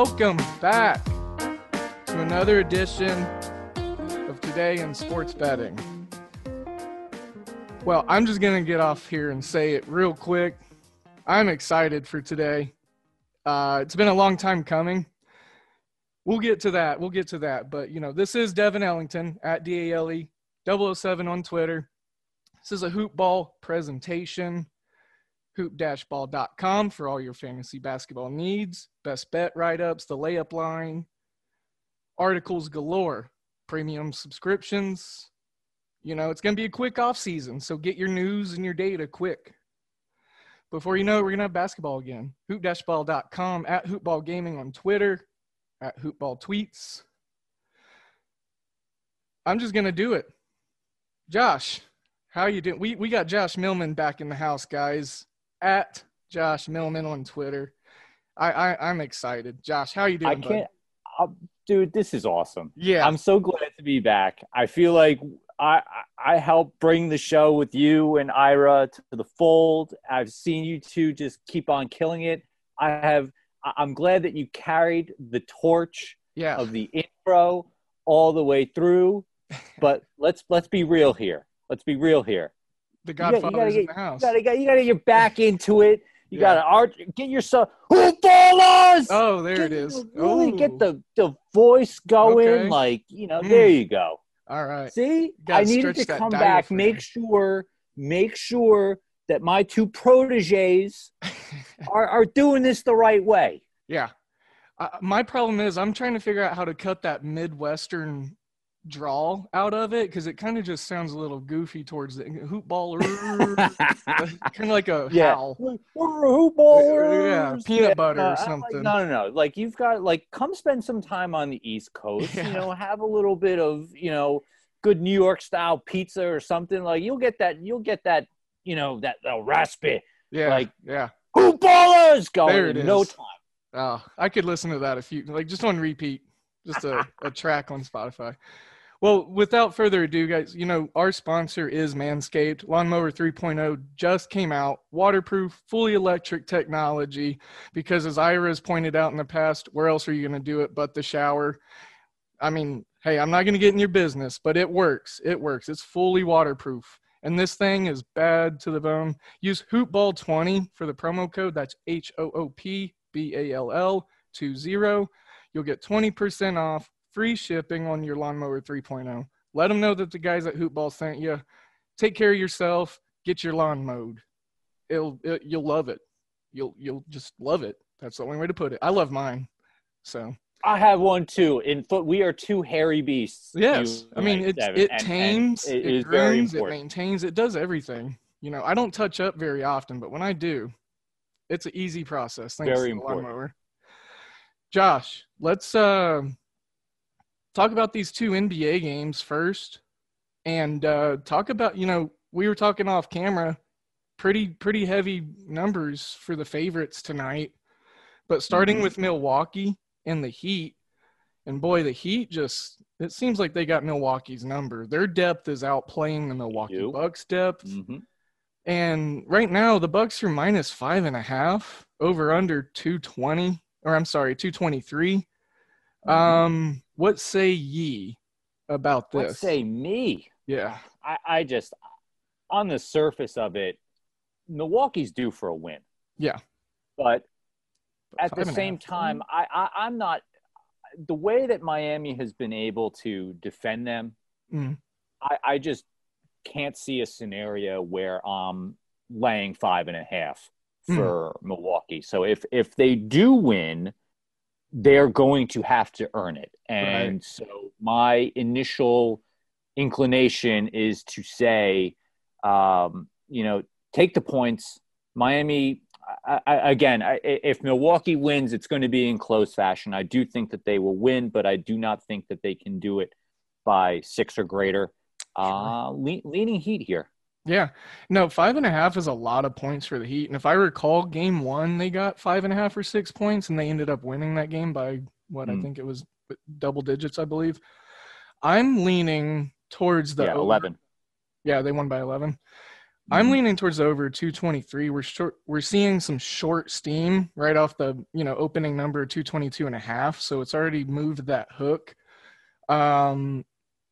Welcome back to another edition of Today in Sports Betting. Well, I'm just going to get off here and say it real quick. I'm excited for today. Uh, it's been a long time coming. We'll get to that. We'll get to that. But, you know, this is Devin Ellington at DALE 007 on Twitter. This is a hoop ball presentation hoop-ball.com for all your fantasy basketball needs, best bet write-ups, the layup line, articles galore, premium subscriptions. You know, it's going to be a quick off season, so get your news and your data quick. Before you know it, we're going to have basketball again. Hoop-ball.com, at Hoopball Gaming on Twitter, at Hoopball Tweets. I'm just going to do it. Josh, how you doing? We, we got Josh Millman back in the house, guys at Josh Millman on Twitter. I, I I'm excited. Josh, how are you doing? I can't, dude. This is awesome. Yeah, I'm so glad to be back. I feel like I I helped bring the show with you and Ira to the fold. I've seen you two just keep on killing it. I have. I'm glad that you carried the torch yeah. of the intro all the way through. But let's let's be real here. Let's be real here the Godfather's you in the house. You gotta, you gotta get your back into it. You yeah. gotta art, get yourself hoop ballers. Oh, there get, it is. Really get the the voice going. Okay. Like you know, mm. there you go. All right. See, I needed to come back. Make sure, make sure that my two proteges are are doing this the right way. Yeah. Uh, my problem is I'm trying to figure out how to cut that midwestern draw out of it because it kind of just sounds a little goofy towards the hoop baller, kind of like a yeah. howl. hoop baller. Yeah, peanut yeah, butter or something. Like, no, no, no. Like you've got like come spend some time on the East Coast. Yeah. You know, have a little bit of you know good New York style pizza or something. Like you'll get that. You'll get that. You know that uh, raspy. Yeah. Like yeah. Hoop ballers going there it in is. no time. Oh, I could listen to that a few like just on repeat, just a, a track on Spotify. Well, without further ado, guys, you know, our sponsor is Manscaped. Lawnmower 3.0 just came out, waterproof, fully electric technology. Because as Ira has pointed out in the past, where else are you going to do it but the shower? I mean, hey, I'm not going to get in your business, but it works. It works. It's fully waterproof. And this thing is bad to the bone. Use Hoopball20 for the promo code. That's H O O P B A L L 20. You'll get 20% off free shipping on your lawnmower 3.0. Let them know that the guys at Hoopball sent you. Take care of yourself. Get your lawn mowed. It'll it, you'll love it. You'll you'll just love it. That's the only way to put it. I love mine. So I have one too. In foot, we are two hairy beasts. Yes, I mean it. It and, tames, and it, it grooms, it maintains, it does everything. You know, I don't touch up very often, but when I do, it's an easy process. Thanks very important. lawnmower. Josh, let's uh, talk about these two NBA games first, and uh, talk about you know we were talking off camera, pretty pretty heavy numbers for the favorites tonight, but starting mm-hmm. with Milwaukee and the Heat, and boy, the Heat just it seems like they got Milwaukee's number. Their depth is outplaying the Milwaukee Bucks depth. Mm-hmm. And right now, the Bucks are minus five and a half over under 220, or I'm sorry, 223. Mm-hmm. Um, what say ye about this? What say me? Yeah. I, I just, on the surface of it, Milwaukee's due for a win. Yeah. But at the same time, I, I I'm not. the way that Miami has been able to defend them, Mm. I, I just can't see a scenario where I'm laying five and a half Mm. for Milwaukee. So if if they do win, they're going to have to earn it. And Right. so my initial inclination is to say, um, you know, take the points. Miami, I, I, again, I, if Milwaukee wins, it's going to be in close fashion. I do think that they will win, but I do not think that they can do it by six or greater. Uh, le- leaning Heat here. Yeah. No, five and a half is a lot of points for the Heat. And if I recall, game one, they got five and a half or six points, and they ended up winning that game by what I Mm. think it was double digits, I believe. I'm leaning towards the yeah, over- eleven. Yeah, they won by 11. I'm Mhm. leaning towards over 223. We're short we're seeing some short steam right off the, you know, opening number 222 and a half, so it's already moved that hook. Um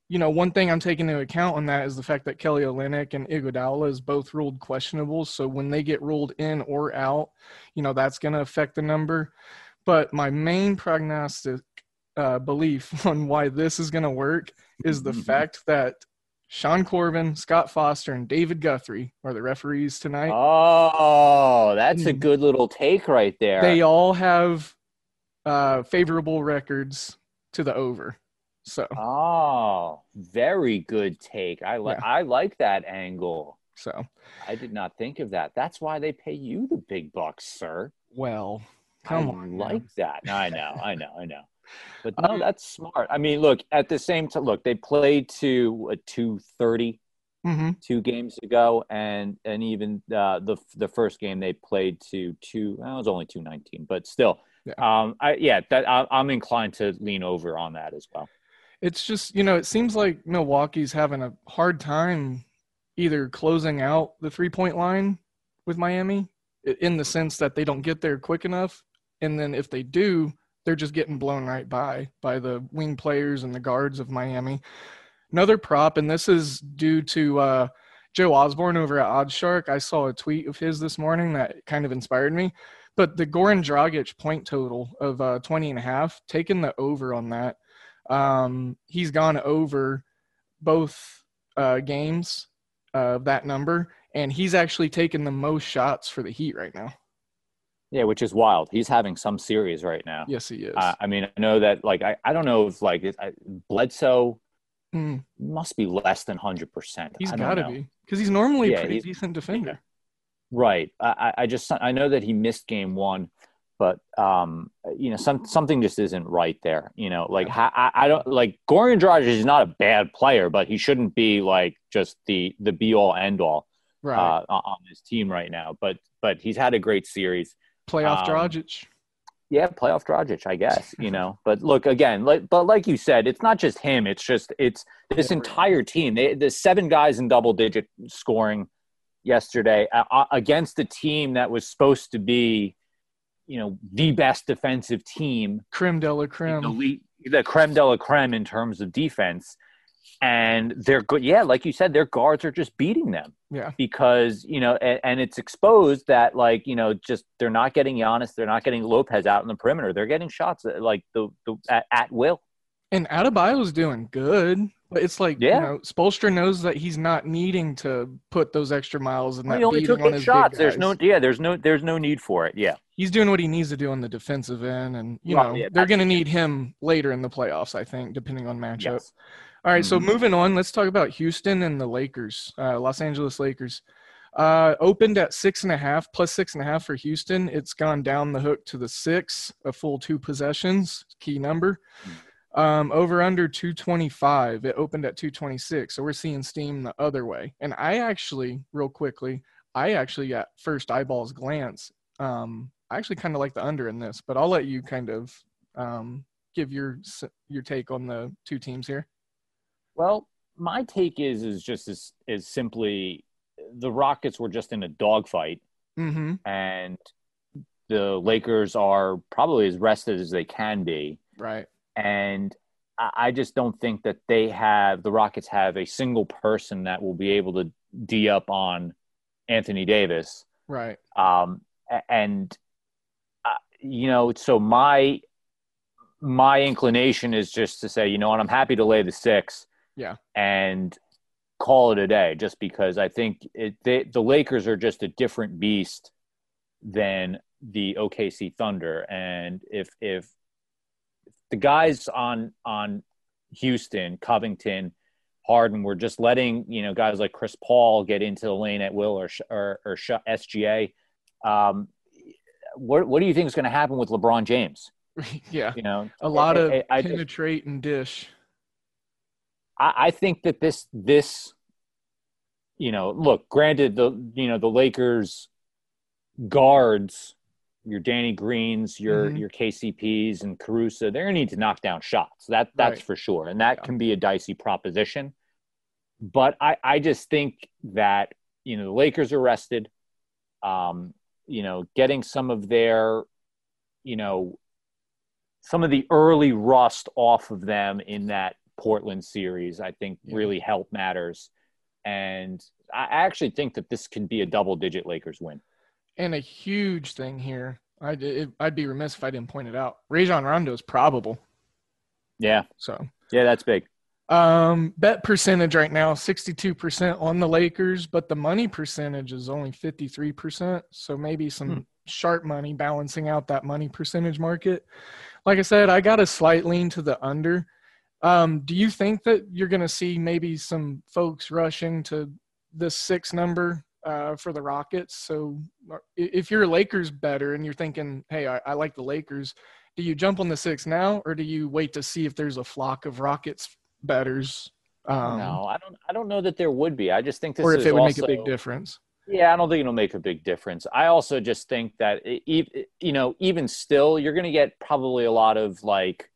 you know, one thing I'm taking into account on that is the fact that Kelly Olynyk and Iguodala is both ruled questionable. So when they get ruled in or out, you know, that's going to affect the number. But my main prognostic uh, belief on why this is going to work is the Mhm. fact that Sean Corbin, Scott Foster, and David Guthrie are the referees tonight. Oh, that's a good little take right there. They all have uh, favorable records to the over. So, Oh, very good take. I like Yeah. I like that angle. so I did not think of that. That's why they pay you the big bucks, sir. well, come I on. like that. I know, I know, I know. But no, Um, that's smart. I mean, look, at the same time, look, they played to a 230 hmm two games ago, and and even uh, the the first game they played to two. Well, it was only 219, but still, Yeah. um, I yeah, that I, I'm inclined to lean over on that as well. It's just, you know, it seems like Milwaukee's having a hard time either closing out the three point line with Miami in the sense that they don't get there quick enough. And then if they do, they're just getting blown right by by the wing players and the guards of Miami. Another prop, and this is due to uh, Joe Osborne over at OddsShark. I saw a tweet of his this morning that kind of inspired me. But the Goran Dragic point total of uh, 20 and a half, taking the over on that. Um, he's gone over both uh, games of that number, and he's actually taken the most shots for the Heat right now. Yeah, which is wild. He's having some series right now. Yes, he is. Uh, I mean, I know that like I, I don't know if like I, Bledsoe Mm, must be less than hundred percent. he's I got to be because he's normally Yeah, a pretty decent defender. Right. I I just I know that he missed game one, but um, you know, some something just isn't right there. You know, like I, I don't like Goran Dragic is not a bad player, but he shouldn't be like just the the be all end all Right. uh, on on this team right now. But but he's had a great series. Playoff um, Dragic. Yeah, playoff Dragic, I guess, you know. But look again, like but like you said, it's not just him. It's just it's this entire team. They the seven guys in double digit scoring yesterday uh, uh, against a team that was supposed to be, you know, the best defensive team, Creme de la creme. elite, the creme de la creme in terms of defense. And they're good. Yeah, like you said, their guards are just beating them Yeah. because you know, and, and it's exposed that like you know, just they're not getting Giannis, they're not getting Lopez out in the perimeter. They're getting shots at, like the, the at, at will. And Adebayo's doing good, but it's like Yeah. you know, Spoelstra knows that he's not needing to put those extra miles and Well, that he only beating took on eight his shots. There's no yeah. There's no there's no need for it. Yeah. He's doing what he needs to do on the defensive end, and you Well, know yeah, they're going to need him later in the playoffs. I think, depending on matchup. Yes. All right, so Mhm. moving on, let's talk about Houston and the Lakers, uh, Los Angeles Lakers. Uh, opened at six and a half, plus six and a half for Houston. It's gone down the hook to the six, a full two possessions, key number. Um, over under 225. It opened at 226. So we're seeing steam the other way. And I actually, real quickly, I actually at first eyeballs glance, um, I actually kind of like the under in this, but I'll let you kind of um, give your your take on the two teams here. Well, my take is is just is is simply the Rockets were just in a dogfight, Mm-hmm. and the Lakers are probably as rested as they can be. Right. And I just don't think that they have the Rockets have a single person that will be able to d up on Anthony Davis. Right. Um, and uh, you know, so my my inclination is just to say, you know what, I'm happy to lay the six. Yeah. And call it a day, just because I think it, they, the Lakers are just a different beast than the OKC Thunder, and if if the guys on on Houston, Covington, Harden were just letting you know guys like Chris Paul get into the lane at will or or, or SGA. Um, what what do you think is going to happen with LeBron James? yeah, you know, a lot of I, I penetrate and dish. I, I think that this this you know, look, granted the you know the Lakers guards your Danny Greens, your mm-hmm. your KCPs and Caruso, they're gonna need to knock down shots. That that's right. for sure, and that yeah. can be a dicey proposition. But I I just think that you know the Lakers are rested. Um, you know, getting some of their, you know, some of the early rust off of them in that Portland series, I think yeah. really help matters. And I actually think that this can be a double digit Lakers win. And a huge thing here, I'd, it, I'd be remiss if I didn't point it out. Rajon Rondo is probable. Yeah. So. Yeah, that's big. Um, bet percentage right now, 62% on the Lakers, but the money percentage is only 53%. So maybe some hmm. sharp money balancing out that money percentage market. Like I said, I got a slight lean to the under. Um, do you think that you're going to see maybe some folks rushing to this six number uh, for the Rockets. So uh, if you're a Lakers better and you're thinking, hey, I, I, like the Lakers, do you jump on the six now, or do you wait to see if there's a flock of Rockets betters? Um, no, I don't. I don't know that there would be. I just think this or if it would also, make a big difference. Yeah, I don't think it'll make a big difference. I also just think that it, you know, even still, you're going to get probably a lot of like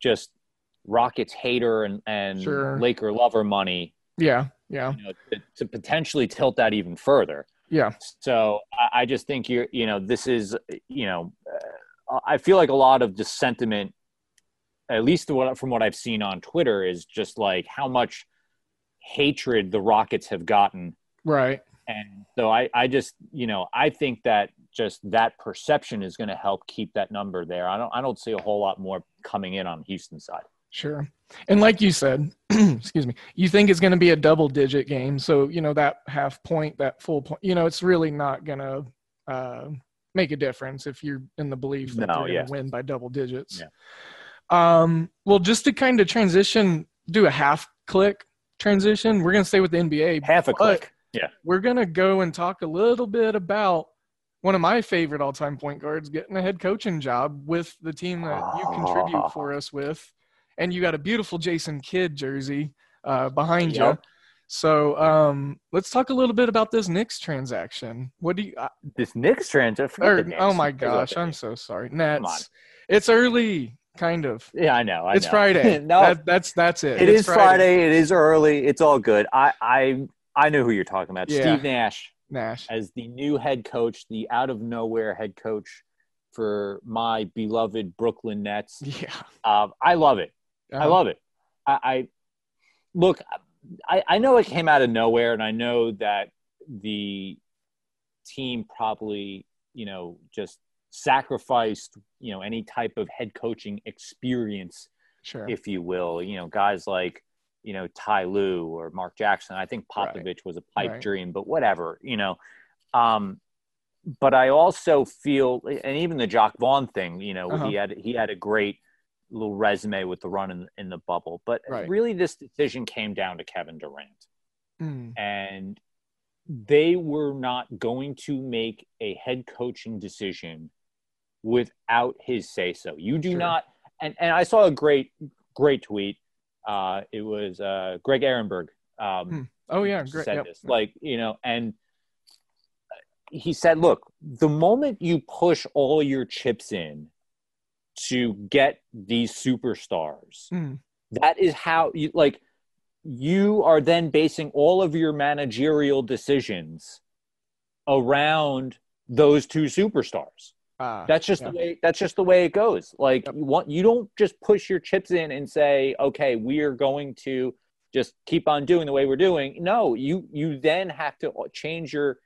just Rockets hater and and sure. Laker lover money. Yeah yeah. you know, to, to, potentially tilt that even further. Yeah. So I, I, just think you're you know this is you know uh, i feel like a lot of the sentiment at least from what i've seen on twitter is just like how much hatred the rockets have gotten. Right. And so i i just you know i think that just that perception is going to help keep that number there. I don't i don't see a whole lot more coming in on houston side. Sure. And like you said, excuse me, you think it's going to be a double digit game. So, you know, that half point, that full point, you know, it's really not going to uh, make a difference if you're in the belief that no, you're yeah. going to win by double digits. Yeah. Um, well, just to kind of transition, do a half click transition, we're going to stay with the NBA. Half a click. Yeah. We're going to go and talk a little bit about one of my favorite all time point guards getting a head coaching job with the team that you contribute for us with and you got a beautiful Jason Kidd jersey uh, behind yep. you. So um, let's talk a little bit about this Knicks transaction. What do you? Uh, this Knicks transaction? Oh my gosh, I'm so sorry. Nets. It's early, kind of. Yeah, I know. I it's know. Friday. no, that, that's that's it. It it's is Friday. Friday. It is early. It's all good. I I I know who you're talking about. Yeah. Steve Nash. Nash as the new head coach, the out of nowhere head coach for my beloved Brooklyn Nets. Yeah, um, I love it. Uh-huh. I love it. I, I look. I, I know it came out of nowhere, and I know that the team probably, you know, just sacrificed, you know, any type of head coaching experience, sure. if you will. You know, guys like, you know, Ty Lue or Mark Jackson. I think Popovich right. was a pipe right. dream, but whatever, you know. Um, but I also feel, and even the Jacque Vaughn thing, you know, uh-huh. he had he had a great little resume with the run in, in the bubble. But right. really, this decision came down to Kevin Durant. Mm. And they were not going to make a head coaching decision without his say so. You do sure. not. And, and I saw a great, great tweet. Uh, it was uh, Greg Ehrenberg. Um, mm. Oh, yeah. Great. Said yep. this. Like, you know, and he said, look, the moment you push all your chips in to get these superstars. Mm. That is how you like you are then basing all of your managerial decisions around those two superstars. Uh, that's just yeah. the way that's just the way it goes. Like yep. you want you don't just push your chips in and say, "Okay, we are going to just keep on doing the way we're doing." No, you you then have to change your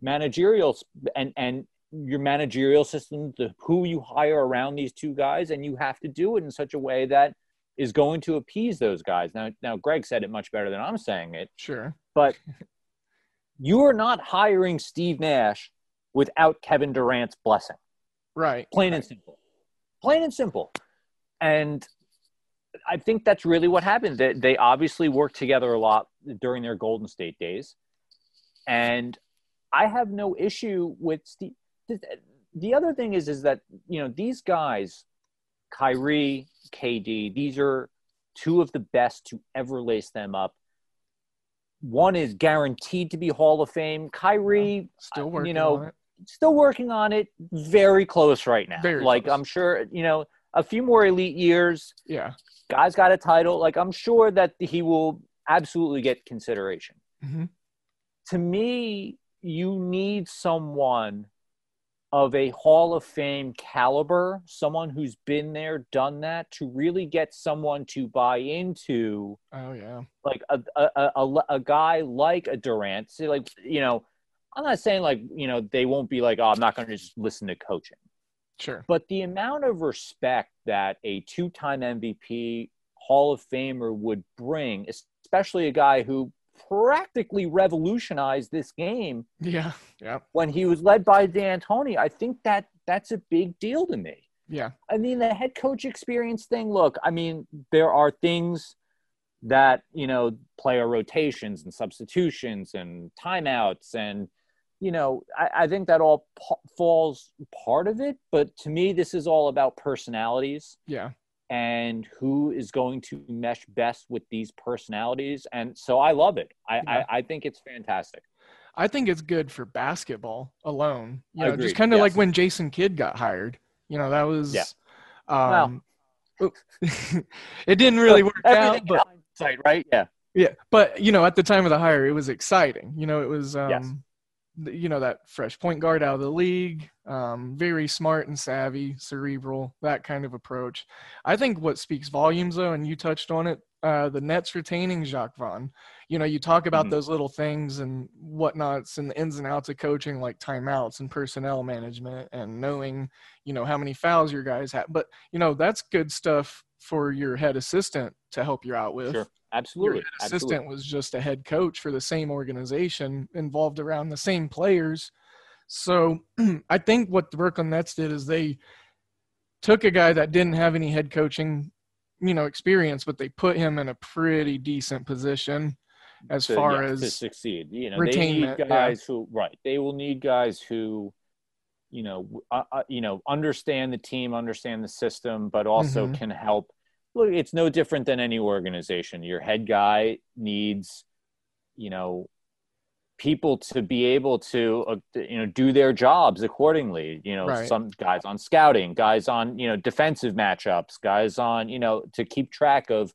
managerial and and your managerial system, the who you hire around these two guys, and you have to do it in such a way that is going to appease those guys. Now, now Greg said it much better than I'm saying it, Sure. but you are not hiring Steve Nash without Kevin Durant's blessing. Right. Plain and simple. Plain and simple. And I think that's really what happened. They, they obviously worked together a lot during their Golden State days. And I have no issue with Steve. The other thing is, is that, you know, these guys, Kyrie, KD, these are two of the best to ever lace them up. One is guaranteed to be Hall of Fame. Kyrie, Still working you know, on it. still working on it, very close right now. Very like close. I'm sure, you know, a few more elite years, Yeah. guy's got a title. Like I'm sure that he will absolutely get consideration. Mhm. To me, you need someone of a Hall of Fame caliber, someone who's been there, done that, to really get someone to buy into Oh yeah. like a a, a, a, guy like a Durant. See, like you know, I'm not saying like you know they won't be like, oh, I'm not going to just listen to coaching. Sure. But the amount of respect that a two time MVP Hall of Famer would bring, especially a guy who practically revolutionized this game Yeah. Yeah. when he was led by D'Antoni, I think that that's a big deal to me. Yeah. I mean, the head coach experience thing, look, I mean, there are things that, you know, player rotations and substitutions and timeouts and, you know, I, I think that all pa- falls part of it. But to me, this is all about personalities Yeah. And who is going to mesh best with these personalities. And so I love it. I, Yeah. I, I think it's fantastic. I think it's good for basketball alone. You know, just kind of yes. like when Jason Kidd got hired. You know, that was Yeah. um it didn't really work out, but hindsight, right? Yeah. yeah, but you know, at the time of the hire, it was exciting. You know, it was um Yes. You know that fresh point guard out of the league, um, very smart and savvy, cerebral, that kind of approach. I think what speaks volumes, though, and you touched on it, uh, the Nets retaining Jacque Vaughn. You know, you talk about Mhm. those little things and whatnots and the ins and outs of coaching, like timeouts and personnel management, and knowing, you know, how many fouls your guys have. But you know, that's good stuff for your head assistant to help you out with Sure. your Absolutely. head Absolutely. assistant was just a head coach for the same organization involved around the same players. So I think what the Brooklyn Nets did is they took a guy that didn't have any head coaching, you know, experience, but they put him in a pretty decent position as to, far yeah, to succeed. You know, they need retainment, yeah. guys who right. They will need guys who, you know, uh, uh, you know, understand the team, understand the system, but also Mhm. can help. Look, it's no different than any organization. Your head guy needs, you know, people to be able to, uh, you know, do their jobs accordingly. You know, Right. some guys on scouting, guys on, you know, defensive matchups, guys on, you know, to keep track of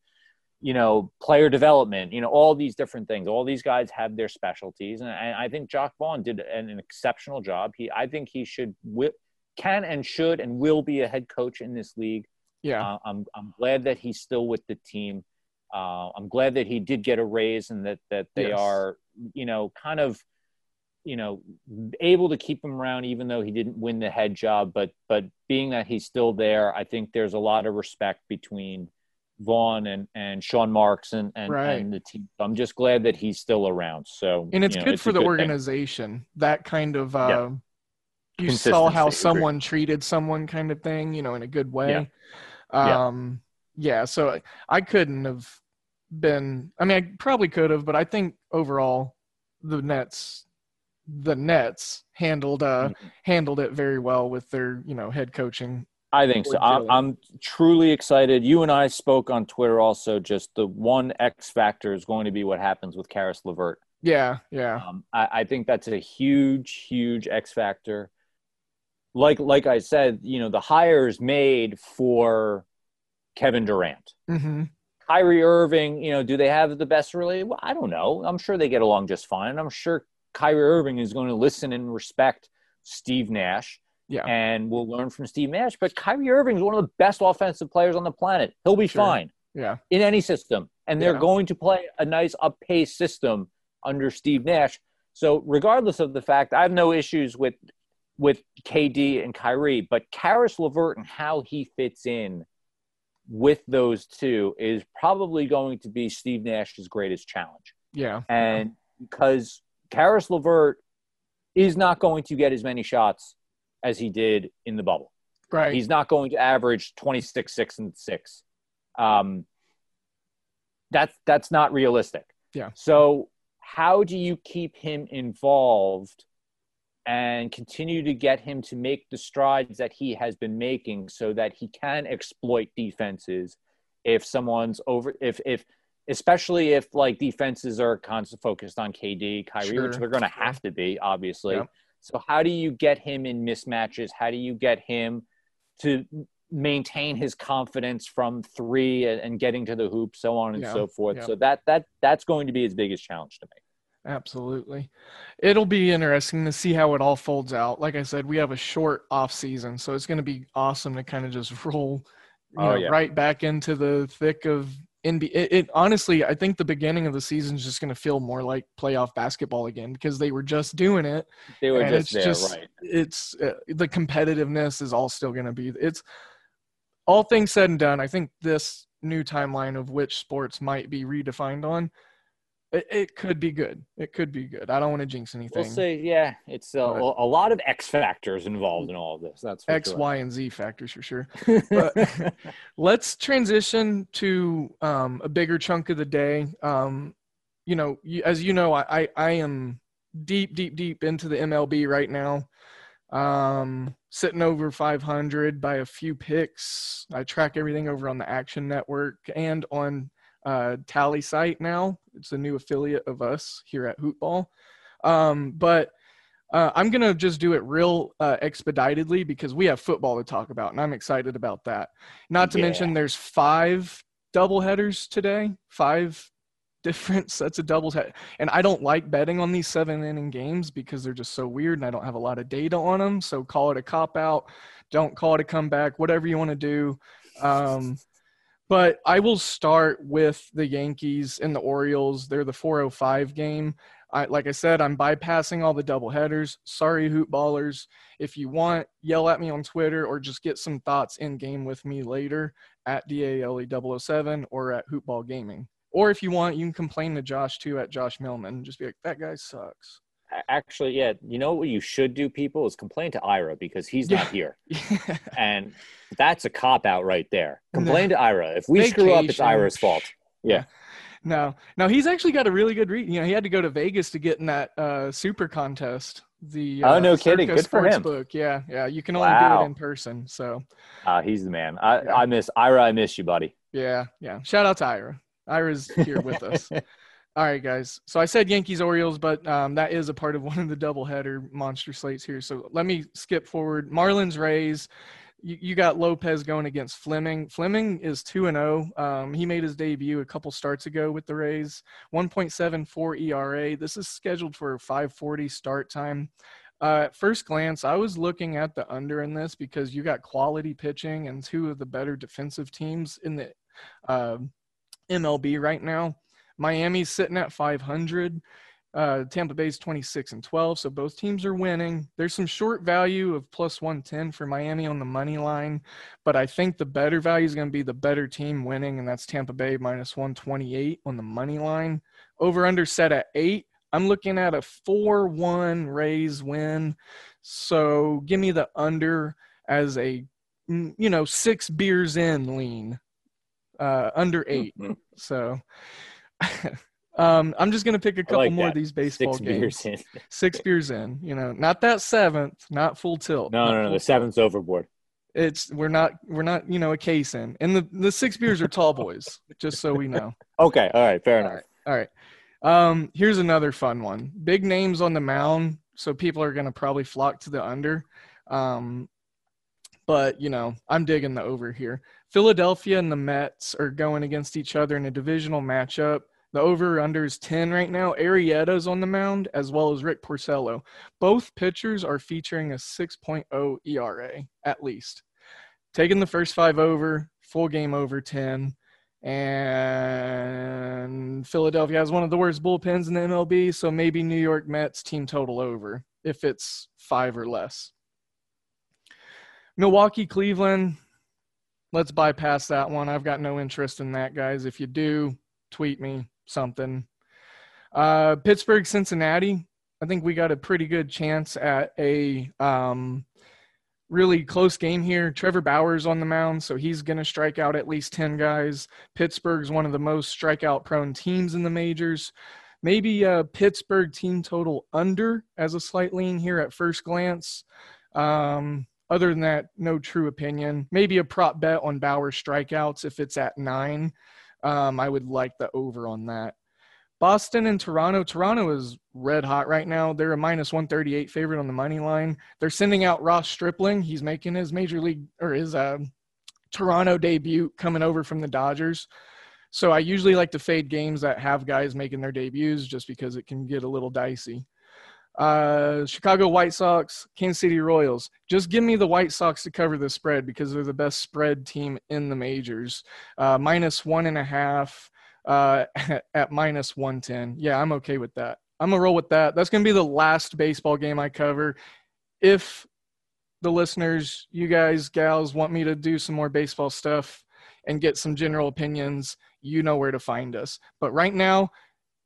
you know, player development, you know, all these different things. All these guys have their specialties, and I, I think Jacque Vaughn did an, an exceptional job. He, I think he should, wi- can and should and will be a head coach in this league. Yeah, Uh, I'm, I'm glad that he's still with the team. Uh, I'm glad that he did get a raise and that that they Yes. are, you know, kind of, you know, able to keep him around even though he didn't win the head job. But but being that he's still there, I think there's a lot of respect between Vaughn and, and Sean Marks and, and, Right. and the team. I'm just glad that he's still around. So and it's you know, good a for the thing. organization. That kind of uh, Yeah. you saw how someone treated someone, kind of thing. You know, in a good way. Yeah. Yeah. Um, yeah. So I couldn't have been. I mean, I probably could have, but I think overall, the Nets, the Nets handled uh Mhm. handled it very well with their you know head coaching. I think so. I'm. I'm truly excited. You and I spoke on Twitter also. Just the one X factor is going to be what happens with Caris LeVert. Yeah. Yeah. Um, I, I think that's a huge, huge X factor. Like like I said, you know, the hires made for Kevin Durant. hmm Kyrie Irving, you know, do they have the best relationship? Well, I don't know. I'm sure they get along just fine. I'm sure Kyrie Irving is going to listen and respect Steve Nash. Yeah. And we'll learn from Steve Nash. But Kyrie Irving is one of the best offensive players on the planet. He'll be Sure. fine Yeah. in any system. And they're Yeah. going to play a nice up pace system under Steve Nash. So regardless of the fact, I have no issues with with KD and Kyrie, but Caris LeVert and how he fits in with those two is probably going to be Steve Nash's greatest challenge. Yeah. And because Caris LeVert is not going to get as many shots as he did in the bubble. Right. He's not going to average 26, 6, and 6. Um, that's, that's not realistic. Yeah. So, how do you keep him involved and continue to get him to make the strides that he has been making so that he can exploit defenses if someone's over, if, if, especially if like defenses are constantly focused on KD, Kyrie, Sure. which they're going to have to be, obviously. Yep. So how do you get him in mismatches? How do you get him to maintain his confidence from three and, and getting to the hoop, so on and Yeah. so forth? Yeah. So that that that's going to be his biggest challenge to me. Absolutely. It'll be interesting to see how it all folds out. Like I said, we have a short off season, so it's going to be awesome to kind of just roll you Oh, know, yeah. right back into the thick of NBA. It, it honestly, I think the beginning of the season is just going to feel more like playoff basketball again because they were just doing it. They were just it's there, just right? it's uh, the competitiveness is all still going to be it's all things said and done i think this new timeline of which sports might be redefined on it, it could be good. It could be good. I don't want to jinx anything. We'll say, yeah, it's a, But- a lot of X factors involved in all of this. That's for x sure. y and z factors for sure. But- let's transition to um, a bigger chunk of the day. Um, you know as you know I, I i am deep deep deep into the mlb right now. Um sitting over 500 by a few picks. I track everything over on the action network and on uh Tallysight now it's a new affiliate of us here at Hoopball. um but uh, i'm gonna just do it real uh, expeditedly because we have football to talk about and i'm excited about that not to Yeah. mention there's five double headers today five different sets of doubles and I don't like betting on these seven inning games because they're just so weird and I don't have a lot of data on them. So call it a cop out, don't call it a comeback, whatever you want to do. Um, but I will start with the Yankees and the Orioles. They're the 405 game. I, like I said, I'm bypassing all the double headers. Sorry, hoop ballers. If you want, yell at me on Twitter or just get some thoughts in game with me later at DALE007 or at Hoopball Gaming. Or if you want, you can complain to Josh too at Josh Millman. Just be like, that guy sucks. Actually, yeah, you know what you should do, people, is complain to Ira because he's Yeah. not here. And that's a cop out right there. Complain to Ira. If we Vacation. screw up, it's Ira's fault. Yeah. no, no, he's actually got a really good read. You know, he had to go to Vegas to get in that uh, super contest. The Oh, uh, no kidding. Good for him. Sportsbook. Yeah, yeah. You can only do it in person. So Uh, he's the man. I, Yeah. I miss Ira. I miss you, buddy. yeah, yeah. Shout out to Ira. Ira's here with us. All right, guys. So I said Yankees Orioles, but um, that is a part of one of the doubleheader monster slates here. So let me skip forward. Marlins Rays. You, you got Lopez going against Fleming. Fleming is two and zero. Um, he made his debut a couple starts ago with the Rays. 1.74 ERA. This is scheduled for 5:40 start time. Uh, at first glance, I was looking at the under in this because you got quality pitching and two of the better defensive teams in the uh, MLB right now. Miami's sitting at 500. Uh, Tampa Bay's 26 and 12, so both teams are winning. There's some short value of plus 110 for Miami on the money line, but I think the better value is going to be the better team winning, and that's Tampa Bay minus 128 on the money line. Over under set at eight. I'm looking at a 4 1 Rays win. So give me the under as a, mm, you know, six beers in lean, uh, under eight. Mhm. So um, I'm just going to pick a couple like more that. of these baseball Six games. beers in. Six beers in, you know, not that seventh, not full tilt. No, no, no. The seventh's overboard. It's we're not we're not you know a case in, and the the six beers are tall boys, just so we know. Okay. All right. Fair All enough. right. All right. Um, here's another fun one. Big names on the mound, so people are going to probably flock to the under. Um, but you know, I'm digging the over here. Philadelphia and the Mets are going against each other in a divisional matchup. The over under is 10 right now. Arrieta's on the mound as well as Rick Porcello. Both pitchers are featuring a 6.0 ERA at least. Taking the first five over, full game over 10 and Philadelphia has one of the worst bullpens in the MLB, so maybe New York Mets team total over if it's five or less. Milwaukee, Cleveland. Let's bypass that one. I've got no interest in that, guys. If you do, tweet me something. Uh, Pittsburgh, Cincinnati. I think we got a pretty good chance at a um, really close game here. Trevor Bauer's on the mound, so he's going to strike out at least 10 guys. Pittsburgh's one of the most strikeout prone teams in the majors. Maybe a Pittsburgh team total under as a slight lean here at first glance. Um, other than that, no true opinion. Maybe a prop bet on Bauer strikeouts if it's at nine. Um, I would like the over on that. Boston and Toronto. Toronto is red hot right now. They're a minus 138 favorite on the money line. They're sending out Ross Stripling. He's making his major league or his uh, Toronto debut coming over from the Dodgers. So I usually like to fade games that have guys making their debuts just because it can get a little dicey. Uh, Chicago White Sox, Kansas City Royals. Just give me the White Sox to cover the spread because they're the best spread team in the majors. Uh, minus one and a half uh, at minus 110. Yeah, I'm okay with that. I'm going to roll with that. That's going to be the last baseball game I cover. If the listeners, you guys, gals, want me to do some more baseball stuff and get some general opinions, you know where to find us. But right now,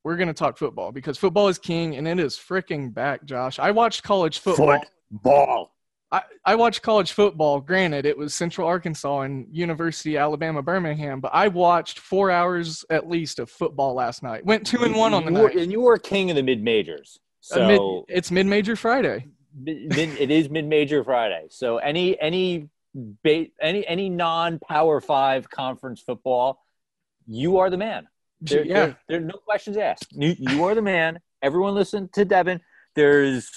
we're going to talk football because football is king and it is freaking back, Josh. I watched college football. Football. I, I watched college football. Granted, it was Central Arkansas and University Alabama Birmingham, but I watched four hours at least of football last night. Went two and one on the you were, night. and you were king of the mid majors. So mid, it's mid major Friday. mid, it is mid major Friday. So any any any any non Power Five conference football, you are the man. There, yeah, there, there are no questions asked. You, you are the man. Everyone listen to Devin. There's,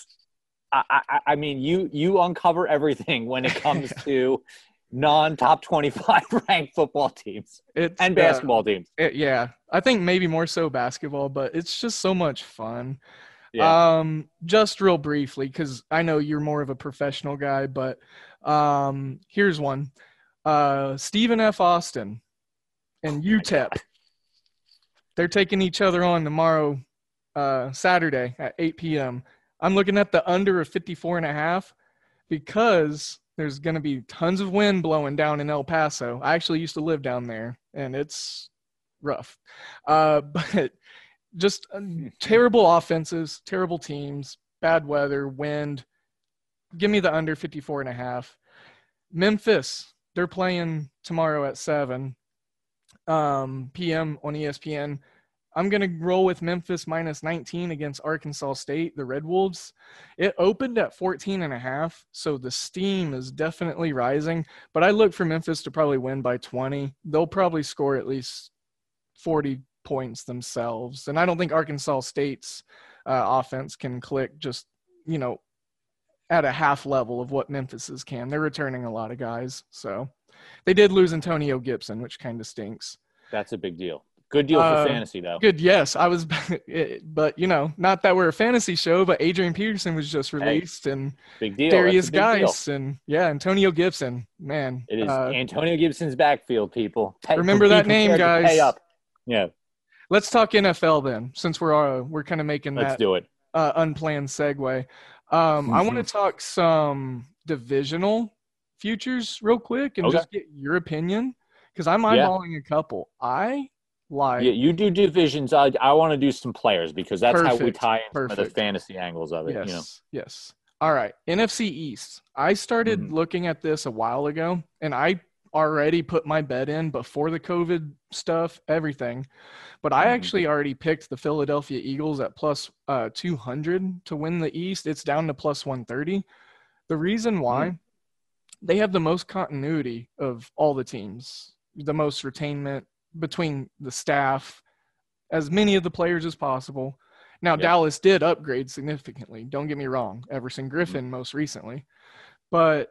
I, I, I mean, you you uncover everything when it comes to non top twenty five ranked football teams it's and uh, basketball teams. it- yeah, I think maybe more so basketball, but it's just so much fun. Yeah. Um, just real briefly, because I know you're more of a professional guy, but um, here's one. Uh, Stephen F. Austin and UTEP. They're taking each other on tomorrow, uh, Saturday at 8 p.m. I'm looking at the under of 54 and a half because there's going to be tons of wind blowing down in El Paso. I actually used to live down there, and it's rough. Uh, but just uh, terrible offenses, terrible teams, bad weather, wind. Give me the under 54 and a half. Memphis, they're playing tomorrow at 7 um, p.m. on ESPN. I'm going to roll with Memphis minus 19 against Arkansas State, the Red Wolves. It opened at 14 and a half, so the steam is definitely rising, but I look for Memphis to probably win by 20. They'll probably score at least 40 points themselves. And I don't think Arkansas State's uh, offense can click just, you know, at a half level of what Memphis's can. They're returning a lot of guys. So they did lose Antonio Gibson, which kind of stinks. That's a big deal. Good deal for Uh, fantasy though. Good. Yes. I was, but, you know, not that we're a fantasy show, but Adrian Peterson was just released and Big deal. Darius big deal. And, yeah, Antonio Gibson. Man. It is uh, Antonio Gibson's backfield, people. Pay- Remember that name, to Pay guys. up. Yeah, let's talk NFL then, since we're uh, we're kind of making let's that do it. uh, unplanned segue. Um, I want to talk some divisional futures real quick and Okay. just get your opinion because I'm Yeah. eyeballing a couple. I like Yeah, you do divisions. I, I want to do some players because that's how we tie in some of the fantasy angles of it. yes, You know, yes. All right, NFC East. I started Mhm. looking at this a while ago, and I already put my bet in before the COVID stuff, everything. But I Mhm. actually already picked the Philadelphia Eagles at plus uh, 200 to win the East. It's down to plus 130. The reason why they have the most continuity of all the teams, the most retainment between the staff, as many of the players as possible. Now, Yep. Dallas did upgrade significantly. Don't get me wrong. Everson Griffen mm-hmm. most recently. But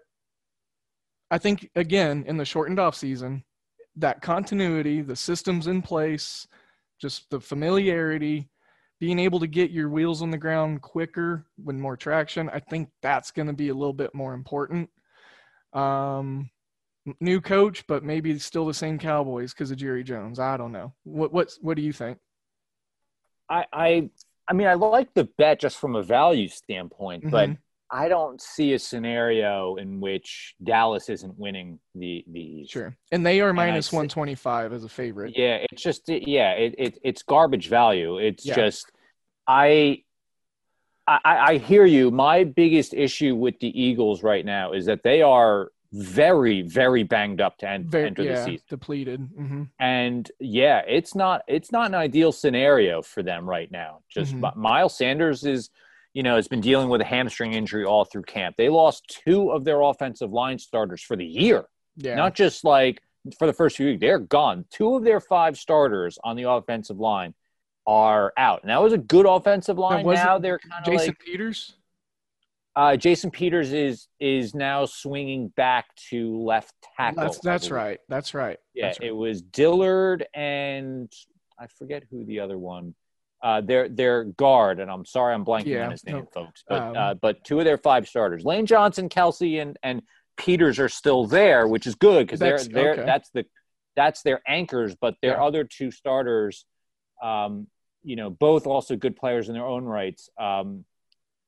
I think, again, in the shortened off season, that continuity, the systems in place, just the familiarity, being able to get your wheels on the ground quicker with more traction, I think that's going to be a little bit more important. Um, new coach, but maybe still the same Cowboys because of Jerry Jones. I don't know. What what what do you think? I, I, I mean, I like the bet just from a value standpoint, but Mhm. I don't see a scenario in which Dallas isn't winning the the Sure. And they are I 125 as a favorite. Yeah, it's just yeah, it, it it's garbage value. It's Yeah. just I, I I hear you. My biggest issue with the Eagles right now is that they are very very banged up to en- Very, enter the season. depleted. hmm And yeah, it's not it's not an ideal scenario for them right now. Just Mhm. Miles Sanders is, you know, has been dealing with a hamstring injury all through camp. They lost two of their offensive line starters for the year, Yeah. not just like for the first few weeks. They're gone. Two of their five starters on the offensive line are out, and that was a good offensive line. it Now they're kind of Jason like Peters. uh, Jason Peters is is now swinging back to left tackle. That's that's right. That's right. Yeah, That's right. it was Dillard and I forget who the other one. Uh, their their guard, and I'm sorry I'm blanking Yeah, on his name, no, folks. But um, uh, but two of their five starters, Lane Johnson, Kelce, and and Peters are still there, which is good because they're That's- they're okay. that's the that's their anchors. But their Yeah. other two starters, um, you know, both also good players in their own rights. Um,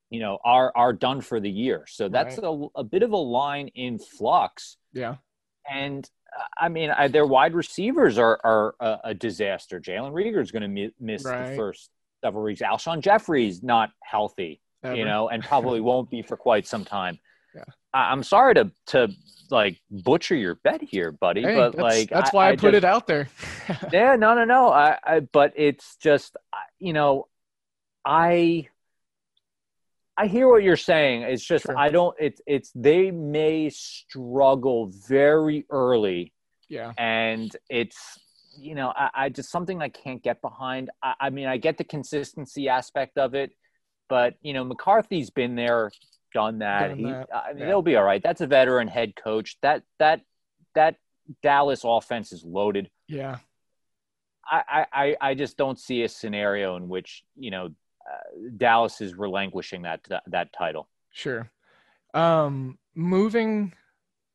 you know, are are done for the year. So that's a, a bit of a line in flux. yeah. And uh, I mean, I, their wide receivers are are a, a disaster. Jalen Reagor is going to mi- miss Right. the first several weeks. Alshon Jeffery's not healthy, Ever. you know, and probably won't be for quite some time. I, I'm sorry to to like butcher your bet here, buddy, Hey, but that's, like that's why I, put just- it out there. yeah, no, no, no. I, I but it's just, you know, I, I hear what you're saying. It's just Sure. I don't. It's it's they may struggle very early, yeah. and it's you know I, I just something I can't get behind. I, I mean, I get the consistency aspect of it, but you know McCarthy's been there, done that. Done he, that, I mean, yeah. they'll be all right. That's a veteran head coach. That that that Dallas offense is loaded. Yeah. I, I, I just don't see a scenario in which you know uh, Dallas is relinquishing that that, title. Sure. Um, moving,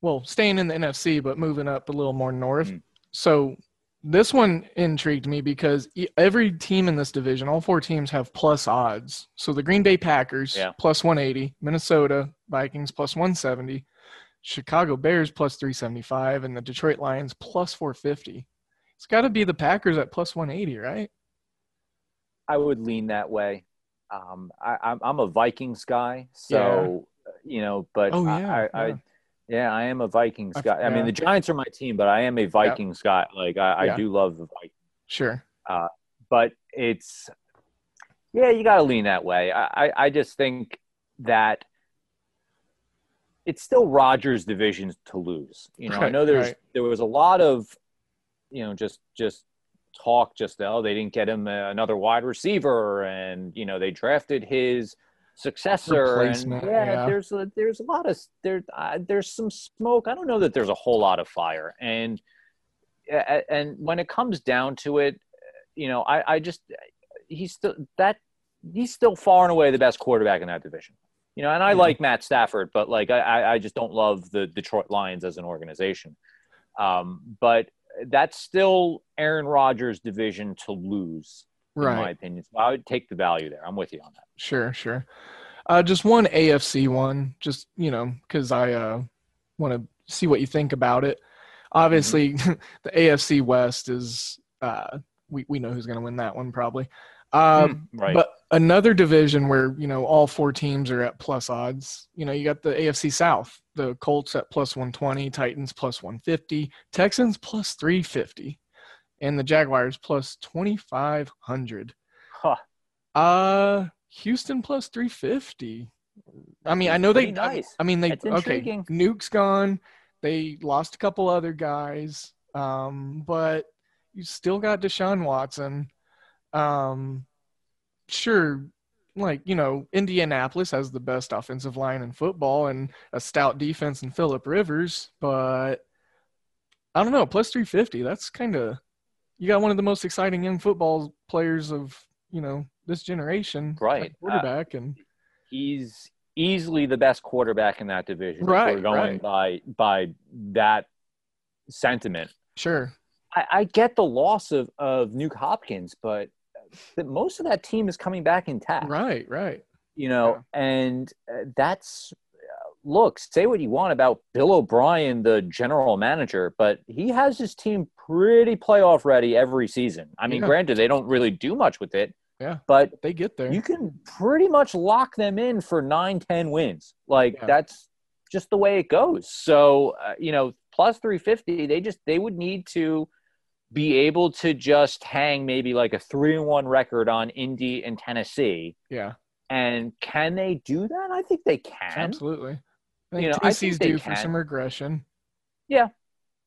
well, staying in the NFC, but moving up a little more north. Mm. So this one intrigued me because every team in this division, all four teams have plus odds. So the Green Bay Packers Yeah. plus 180, Minnesota Vikings plus 170, Chicago Bears plus 375, and the Detroit Lions plus 450. It's got to be the Packers at plus 180, right? I would lean that way. Um, I, I'm I'm a Vikings guy, so uh, you know, but Oh, yeah, I, yeah. I yeah, I am a Vikings guy. I mean, the Giants are my team, but I am a Vikings guy. Like I, Yeah. I do love the Vikings, Sure. but it's yeah, you got to lean that way. I, I I just think that it's still Rodgers' division to lose. You know, I know there's right. there was a lot of you know just just talk just oh they didn't get him uh, another wide receiver and you know they drafted his successor and yeah, yeah. there's a, there's a lot of there uh, there's some smoke. I don't know that there's a whole lot of fire. And and when it comes down to it you know i i just he's still that he's still far and away the best quarterback in that division. You know and i Yeah. like matt stafford but like i I- i just don't love the detroit lions as an organization. Um but that's still aaron rodgers division to lose in my Right. opinion so i would take the value there i'm with you on that Sure, sure. Uh, just one AFC one, just you know, because I uh, want to see what you think about it. Obviously, the AFC West is uh, we we know who's going to win that one probably. Uh, right But another division where you know all four teams are at plus odds. You know, you got the AFC South, the Colts at plus one twenty, Titans plus one fifty, Texans plus three fifty, and the Jaguars plus twenty five hundred. Huh. Uh, Houston plus 350. I mean, I know they. nice. I mean, they. That's Okay, intriguing. Nuk's gone. They lost a couple other guys, um, but you still got Deshaun Watson. Um, sure, like you know, Indianapolis has the best offensive line in football and a stout defense in Philip Rivers, but I don't know. Plus 350. That's kind of. You got one of the most exciting young football players of you know this generation, Right. at quarterback, and he's easily the best quarterback in that division. Right, we're going right. by by that sentiment. sure, I, I get the loss of of Nuk Hopkins, but that most of that team is coming back intact. right, right. You know, and uh, that's uh, look. Say what you want about Bill O'Brien, the general manager, but he has his team pretty playoff ready every season. I mean, Yeah. granted, they don't really do much with it, Yeah. but They get there. you can pretty much lock them in for nine, 10 wins. Like Yeah. that's just the way it goes. So, uh, you know, plus 350, they just, they would need to be able to just hang maybe like a three and one record on Indy and Tennessee. yeah. And can they do that? I think they can. Absolutely. I think You know, I think Tennessee's they due for some regression. Yeah.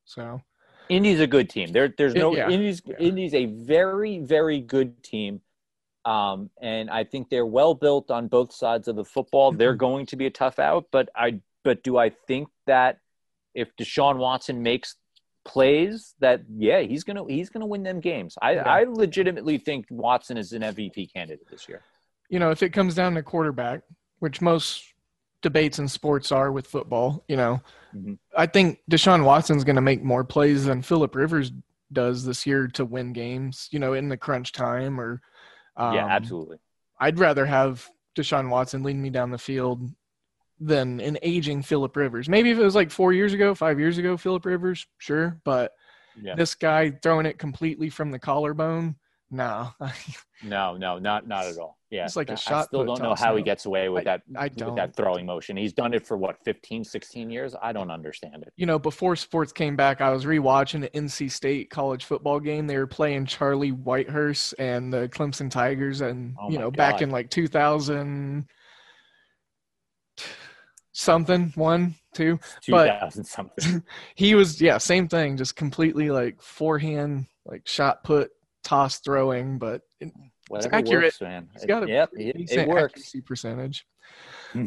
So Indy's a good team. There, there's no Yeah. Indy's. Yeah. Indy's a very, very good team, um, and I think they're well built on both sides of the football. They're Mhm. going to be a tough out, but I, but do I think that if Deshaun Watson makes plays, that yeah, he's gonna he's gonna win them games. I, Yeah. I legitimately think Watson is an MVP candidate this year. you know, if it comes down to quarterback, which most debates in sports are with football, you know, Mhm. I think Deshaun Watson's going to make more plays than Philip Rivers does this year to win games, you know, in the crunch time or. Um, yeah, absolutely. I'd rather have Deshaun Watson leading me down the field than an aging Philip Rivers. Maybe if it was like four years ago, five years ago, Philip Rivers, sure. But Yeah. this guy throwing it completely from the collarbone, no. No, no, not not at all. Yeah, It's like a I shot still don't know how he gets away with that I with don't. that throwing motion. He's done it for what 15, 16 years. I don't understand it. you know, before sports came back, I was rewatching the NC State college football game. They were playing Charlie Whitehurst and the Clemson Tigers, and Oh you know, back in like 2000 something, one, two. Two But- something. He was, yeah, same thing, just completely like forehand, like shot put, toss throwing, but Whatever accurate. works, man. he's got a yep, it, it works. accuracy percentage.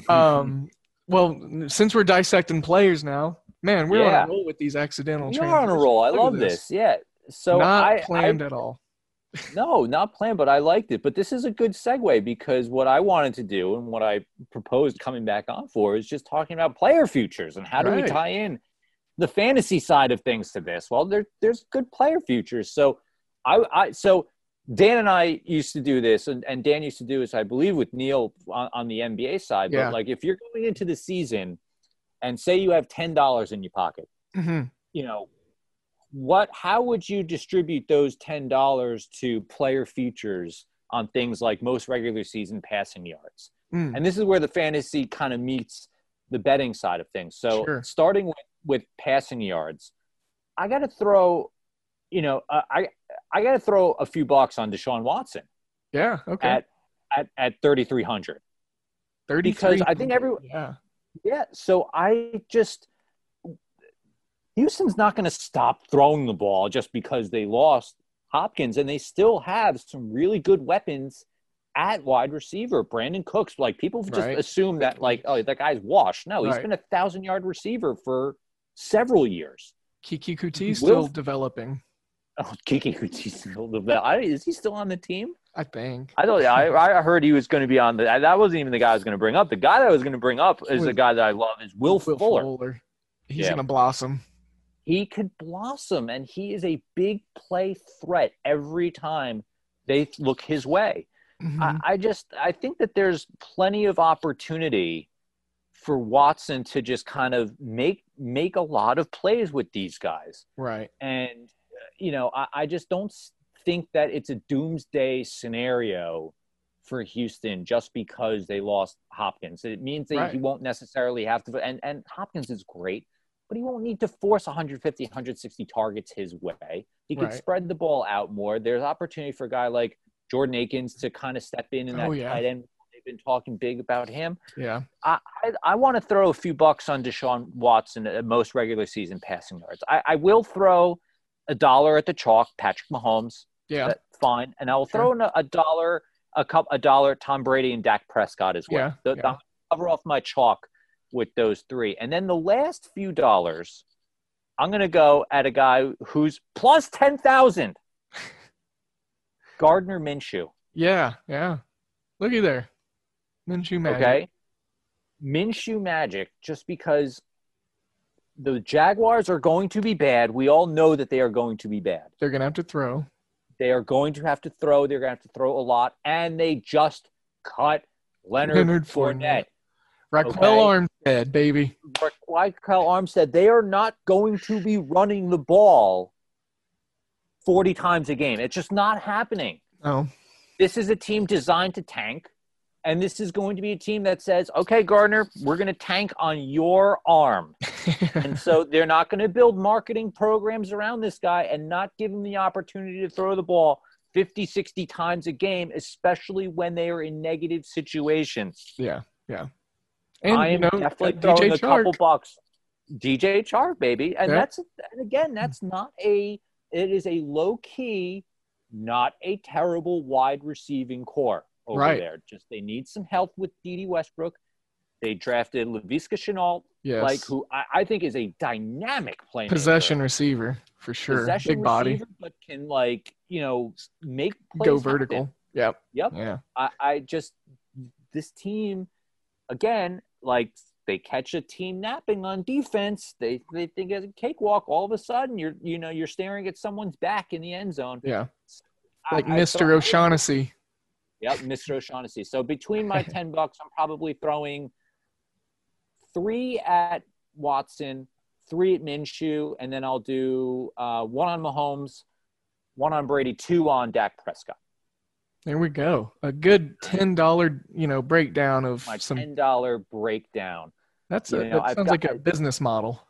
Um, well, since we're dissecting players now, man, we're on a roll with these accidental. You're on a roll. I Look love this. Yeah. So Not I, planned I at all. no, not planned, but I liked it. But this is a good segue because what I wanted to do and what I proposed coming back on for is just talking about player futures and how do we tie in the fantasy side of things to this. Well, there, there's good player futures. So I, I so Dan and I used to do this, and, and Dan used to do this, I believe, with Neil on, on the NBA side. Yeah. But like, if you're going into the season, and say you have ten dollars in your pocket, hmm you know, what? How would you distribute those ten dollars to player features on things like most regular season passing yards? Mm. And this is where the fantasy kind of meets the betting side of things. So Sure. starting with, with passing yards, I got to throw, you know, uh, I I got to throw a few bucks on Deshaun Watson Yeah. Okay. at at at thirty three hundred. Thirty. because I think everyone. Yeah. Yeah. So I just Houston's not going to stop throwing the ball just because they lost Hopkins, and they still have some really good weapons at wide receiver. Brandin Cooks, like people just Right. assume that like oh that guy's washed. No, he's Right. been a thousand yard receiver for several years. Keke Coutee still developing. Oh, Keke Coutee's still the I- Is he still on the team? I think. I don't. I, I heard he was going to be on the. That wasn't even the guy I was going to bring up. The guy that I was going to bring up is Will- the guy that I love is Will, Fuller. Fuller. He's Yeah. gonna blossom. he could blossom and he is a big play threat every time they look his way Mhm. I, I just i think that there's plenty of opportunity for watson to just kind of make make a lot of plays with these guys right. and you know i, I just don't think that it's a doomsday scenario for houston just because they lost hopkins it means that Right. he won't necessarily have to and and hopkins is great but he won't need to force 150 160 targets his way he can Right. spread the ball out more there's opportunity for a guy like jordan akins to kind of step in in that Oh, yeah. tight end they've been talking big about him Yeah. I, I, I want to throw a few bucks on Deshaun Watson at most regular season passing yards. I, I will throw a dollar at the chalk, Patrick Mahomes. Yeah. Fine, and I will Sure. throw in a, a dollar, a cup, a dollar, Tom Brady and Dak Prescott as well. Yeah, The- yeah. Cover off my chalk with those three, and then the last few dollars, I'm gonna go at a guy who's plus ten thousand. Gardner Minshew. Yeah. Yeah. Looky there. Minshew magic. Okay. Minshew magic, just because the Jaguars are going to be bad. We all know that they are going to be bad. They're gonna have to throw. They are going to have to throw. They're going to have to throw a lot. And they just cut Leonard, Leonard Fournette, Ryquell Okay. Armstead, baby. Kyle Armstead, they are not going to be running the ball 40 times a game. It's just not happening. Oh, This is a team designed to tank. And this is going to be a team that says, okay, Gardner, we're going to tank on your arm. and so they're not going to build marketing programs around this guy and not give him the opportunity to throw the ball 50, 60 times a game, especially when they are in negative situations. yeah, yeah. And I you know, definitely throwing DJ a couple bucks. DJ Chark, baby, and Yeah. that's and again, that's not a. It is a low key, not a terrible wide receiving core over Right. there. Just they need some help with Dede Westbrook. They drafted Laviska Shenault, Yes. like who I, I think is a dynamic playmaker. possession receiver for sure. Possession Big body, but can like you know make plays go vertical. Yep. Yep. Yeah. I, I just this team again like they catch a team napping on defense they they think it's a cakewalk all of a sudden you're you know you're staring at someone's back in the end zone Yeah. Like I Mr. throw- O'Shaughnessy. Yep mr o'shaughnessy so between my 10 bucks i'm probably throwing three at watson three at minshew and then i'll do uh, one on mahomes one on brady two on dak prescott There we go. A good ten dollar, you know, breakdown of my some. ten dollar breakdown That's a, you know, that sounds got- like a business model.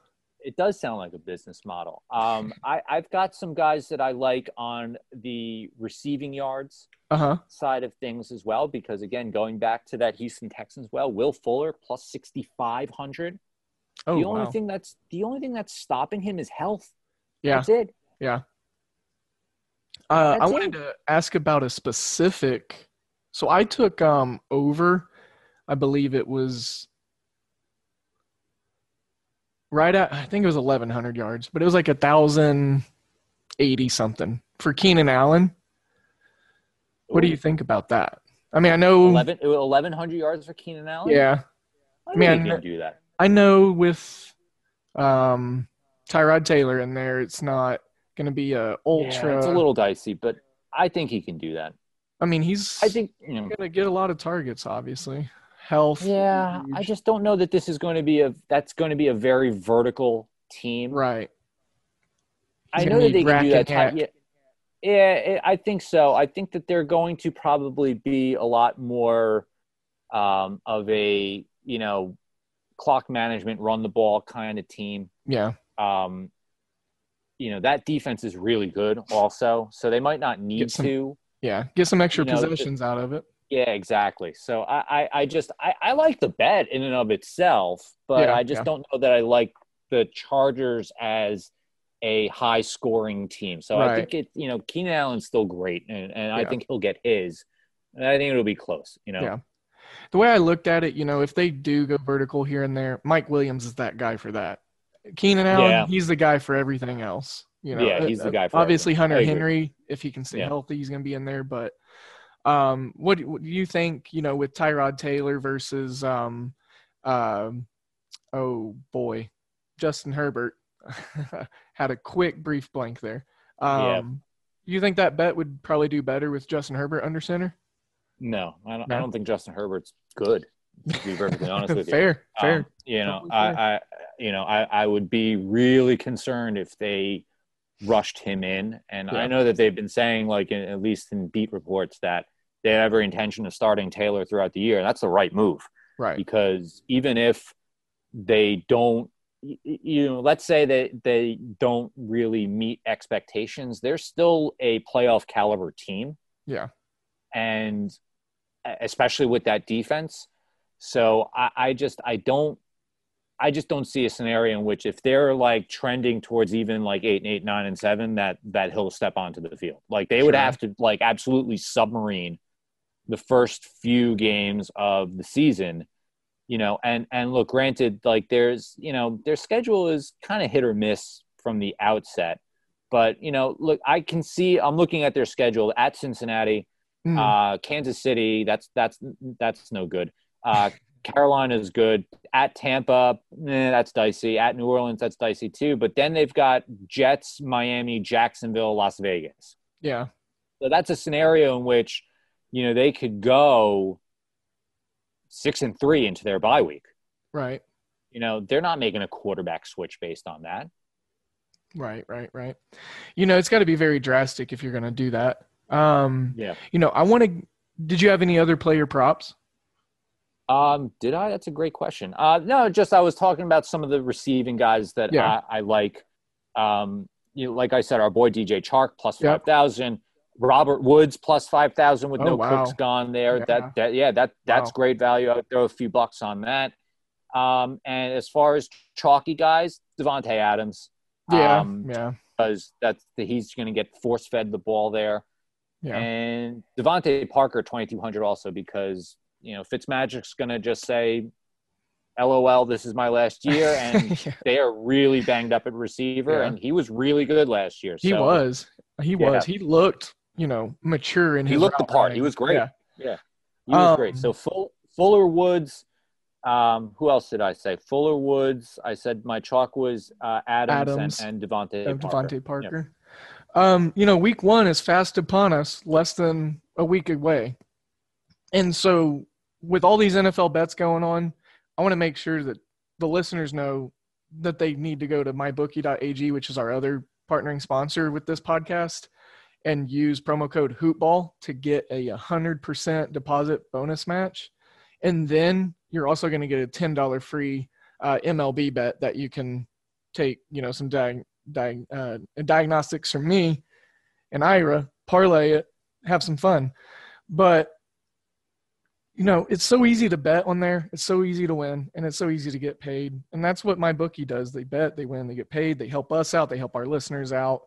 It does sound like a business model. Um, I, I've got some guys that I like on the receiving yards Uh huh. side of things as well, because again, going back to that Houston Texans, well, Will Fuller plus sixty five hundred. Oh the only wow. thing that's the only thing that's stopping him is health. Yeah. That's it. Yeah. Uh, I wanted it. to ask about a specific. So I took um over, I believe it was right at I think it was eleven hundred yards, but it was like a thousand eighty something for Keenan Allen. What do you think about that? I mean, I know, 11 1100 yards for Keenan Allen? yeah, I mean, can do that. I know with um Tyrod Taylor in there, it's not going to be a ultra. Yeah, it's a little dicey, but I think he can do that. I mean, he's I think you know going to get a lot of targets, obviously. Health. Yeah, I just don't know that this is going to be a that's going to be a very vertical team. right. I know that they can do that. Type, yeah, yeah, it- I think so. I think that they're going to probably be a lot more um, of a you know clock management, run the ball kind of team. Yeah. Um, you know that defense is really good, also. So they might not need some- to. Yeah. Get some extra You know, possessions out of it. Yeah, exactly. So I, I, I just I, I like the bet in and of itself, but Yeah, I just yeah. don't know that I like the Chargers as a high scoring team. So I think it you know, Keenan Allen's still great and, and I think he'll get his. And I think it'll be close, you know. Yeah. The way I looked at it, you know, if they do go vertical here and there, Mike Williams is that guy for that. Keenan Allen, Yeah. he's the guy for everything else. You know, Yeah, he's the Uh, guy for obviously everything. Hunter. Henry, if he can stay Yeah. healthy, he's going to be in there. But um, what, do- what do you think? You know, with Tyrod Taylor versus um, um, oh boy, Justin Herbert had a quick brief blank there. Um, Yeah. You think that bet would probably do better with Justin Herbert under center? No, I don't, No? I don't think Justin Herbert's good. To be perfectly honest with you. fair, fair. Um, you know, Totally I, fair. I, you know, I, I would be really concerned if they rushed him in. And Yeah. I know that they've been saying, like, in, at least in beat reports, that they have every intention of starting Taylor throughout the year. And that's the right move right. because even if they don't, you know, let's say that they don't really meet expectations, they're still a playoff caliber team Yeah. and especially with that defense. So I, I just I don't I just don't see a scenario in which if they're like trending towards even like eight and eight, nine and seven, that that he'll step onto the field. Like they would have to like absolutely submarine the first few games of the season. You know, and and look, granted, like there's you know their schedule is kind of hit or miss from the outset, but you know, look, I can see I'm looking at their schedule at Cincinnati, Mm, uh, Kansas City, that's that's that's no good. Uh, Carolina is good. At Tampa, eh, that's dicey. At New Orleans, that's dicey too. But then they've got Jets, Miami, Jacksonville, Las Vegas. yeah. So that's a scenario in which, you know, they could go six and three into their bye week. Right. You know, they're not making a quarterback switch based on that. Right, right, right. You know, it's got to be very drastic if you're going to do that. Um, Yeah. you know, I want to. Did you have any other player props? Um, did I? That's a great question. Uh, no, just I was talking about some of the receiving guys that Yeah. I, I like. Um, you know, like I said, our boy DJ Chark plus Yep. five thousand. Robert Woods plus five thousand with Oh, no wow. cooks gone there. Yeah. That that yeah, that that's Wow. great value. I would throw a few bucks on that. Um, and as far as chalky guys, Davante Adams. Yeah, Um, yeah, because that's the, he's going to get force fed the ball there. yeah. And DeVante Parker, 2,200 also because, you know, Fitzmagic's going to just say, LOL, this is my last year. And Yeah, they are really banged up at receiver. Yeah. And he was really good last year. he was. He Yeah. was. He looked, you know, mature in He looked the part. He was great. Yeah. He was great. Um, So Full, Fuller Woods. Um, who else did I say? Fuller Woods. I said my chalk was uh, Adams, Adams and, and DeVante Parker. DeVante Parker. Um, you know, week one is fast upon us, less than a week away. And so, with all these NFL bets going on, I want to make sure that the listeners know that they need to go to mybookie.ag, which is our other partnering sponsor with this podcast, and use promo code Hoopball to get a 100% deposit bonus match. And then you're also going to get a $10 free uh, MLB bet that you can take, you know, some diag- diag- uh, diagnostics from me and Ira, parlay it, have some fun. But you know, it's so easy to bet on there. It's so easy to win, and it's so easy to get paid. And that's what my bookie does. They bet, they win, they get paid. They help us out. They help our listeners out.